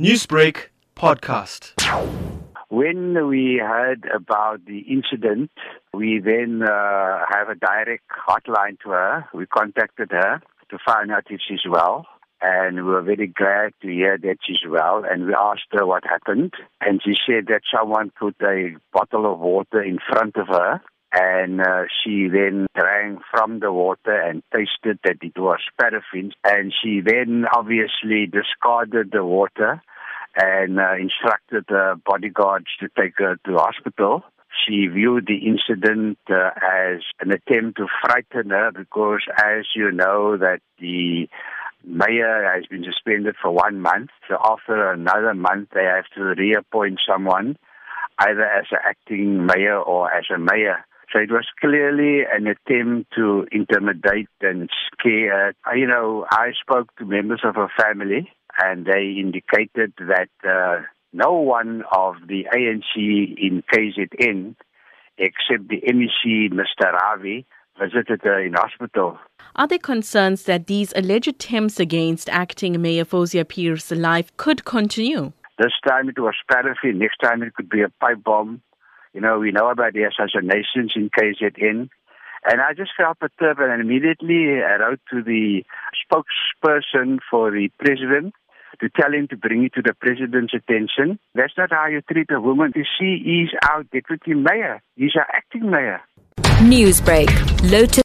Newsbreak podcast. When we heard about the incident, we then uh, have a direct hotline to her. We contacted her to find out if she's well. And we were very glad to hear that she's well. And we asked her what happened. And she said that someone put a bottle of water in front of her. And uh, she then drank from the water and tasted that it was paraffin. And she then obviously discarded the water and uh, instructed the bodyguards to take her to hospital. She viewed the incident uh, as an attempt to frighten her because, as you know, that the mayor has been suspended for one month. So after another month, they have to reappoint someone, either as an acting mayor or as a mayor. So it was clearly an attempt to intimidate and scare. You know, I spoke to members of her family and they indicated that uh, no one of the ANC in KZN, except the MEC, Mr. Ravi, visited her in hospital. Are there concerns that these alleged attempts against acting Mayor Fawzia Peer's life could continue? This time it was paraffin, next time it could be a pipe bomb. You know, we know about the assassinations in KZN. And I just felt perturbed and immediately I wrote to the spokesperson for the president to tell him to bring it to the president's attention. That's not how you treat a woman. You see, he's our deputy mayor. He's our acting mayor. Newsbreak, Lotus.